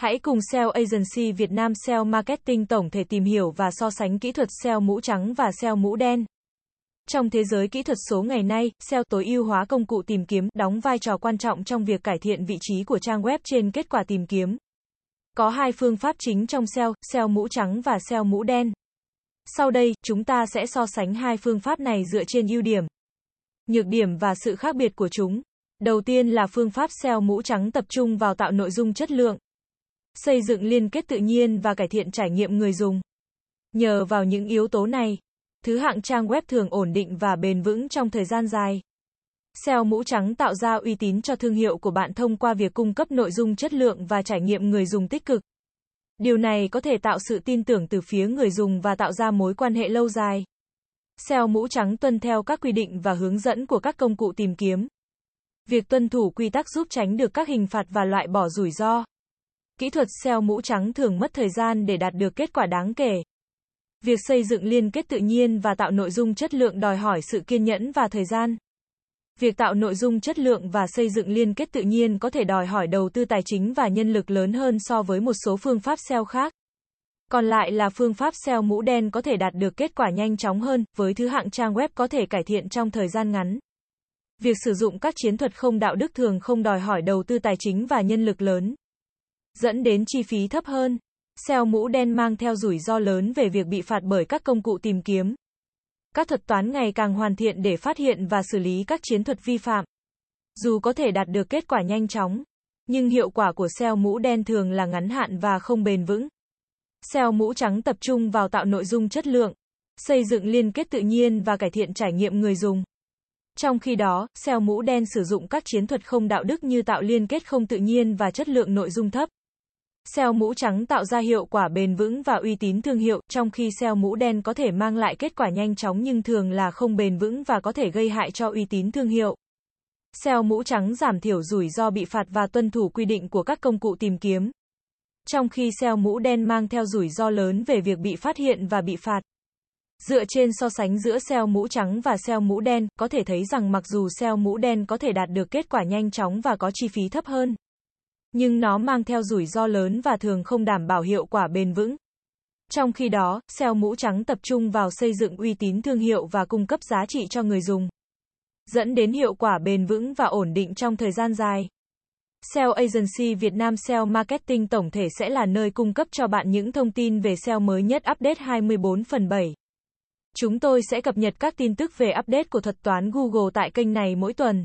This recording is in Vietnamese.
Hãy cùng SEO Agency Việt Nam SEO Marketing tổng thể tìm hiểu và so sánh kỹ thuật SEO mũ trắng và SEO mũ đen. Trong thế giới kỹ thuật số ngày nay, SEO tối ưu hóa công cụ tìm kiếm đóng vai trò quan trọng trong việc cải thiện vị trí của trang web trên kết quả tìm kiếm. Có hai phương pháp chính trong SEO, SEO mũ trắng và SEO mũ đen. Sau đây, chúng ta sẽ so sánh hai phương pháp này dựa trên ưu điểm, nhược điểm và sự khác biệt của chúng. Đầu tiên là phương pháp SEO mũ trắng tập trung vào tạo nội dung chất lượng, xây dựng liên kết tự nhiên và cải thiện trải nghiệm người dùng. Nhờ vào những yếu tố này, thứ hạng trang web thường ổn định và bền vững trong thời gian dài. SEO mũ trắng tạo ra uy tín cho thương hiệu của bạn thông qua việc cung cấp nội dung chất lượng và trải nghiệm người dùng tích cực. Điều này có thể tạo sự tin tưởng từ phía người dùng và tạo ra mối quan hệ lâu dài. SEO mũ trắng tuân theo các quy định và hướng dẫn của các công cụ tìm kiếm. Việc tuân thủ quy tắc giúp tránh được các hình phạt và loại bỏ rủi ro. Kỹ thuật SEO mũ trắng thường mất thời gian để đạt được kết quả đáng kể. Việc xây dựng liên kết tự nhiên và tạo nội dung chất lượng đòi hỏi sự kiên nhẫn và thời gian. Việc tạo nội dung chất lượng và xây dựng liên kết tự nhiên có thể đòi hỏi đầu tư tài chính và nhân lực lớn hơn so với một số phương pháp SEO khác. Còn lại là phương pháp SEO mũ đen có thể đạt được kết quả nhanh chóng hơn, với thứ hạng trang web có thể cải thiện trong thời gian ngắn. Việc sử dụng các chiến thuật không đạo đức thường không đòi hỏi đầu tư tài chính và nhân lực lớn, dẫn đến chi phí thấp hơn. SEO mũ đen mang theo rủi ro lớn về việc bị phạt bởi các công cụ tìm kiếm. Các thuật toán ngày càng hoàn thiện để phát hiện và xử lý các chiến thuật vi phạm. Dù có thể đạt được kết quả nhanh chóng, nhưng hiệu quả của SEO mũ đen thường là ngắn hạn và không bền vững. SEO mũ trắng tập trung vào tạo nội dung chất lượng, xây dựng liên kết tự nhiên và cải thiện trải nghiệm người dùng. Trong khi đó, SEO mũ đen sử dụng các chiến thuật không đạo đức như tạo liên kết không tự nhiên và chất lượng nội dung thấp. SEO mũ trắng tạo ra hiệu quả bền vững và uy tín thương hiệu, trong khi SEO mũ đen có thể mang lại kết quả nhanh chóng nhưng thường là không bền vững và có thể gây hại cho uy tín thương hiệu. SEO mũ trắng giảm thiểu rủi ro bị phạt và tuân thủ quy định của các công cụ tìm kiếm. Trong khi SEO mũ đen mang theo rủi ro lớn về việc bị phát hiện và bị phạt. Dựa trên so sánh giữa SEO mũ trắng và SEO mũ đen, có thể thấy rằng mặc dù SEO mũ đen có thể đạt được kết quả nhanh chóng và có chi phí thấp hơn, nhưng nó mang theo rủi ro lớn và thường không đảm bảo hiệu quả bền vững. Trong khi đó, SEO mũ trắng tập trung vào xây dựng uy tín thương hiệu và cung cấp giá trị cho người dùng, dẫn đến hiệu quả bền vững và ổn định trong thời gian dài. SEO Agency Việt Nam SEO Marketing tổng thể sẽ là nơi cung cấp cho bạn những thông tin về SEO mới nhất update 24 phần 7. Chúng tôi sẽ cập nhật các tin tức về update của thuật toán Google tại kênh này mỗi tuần.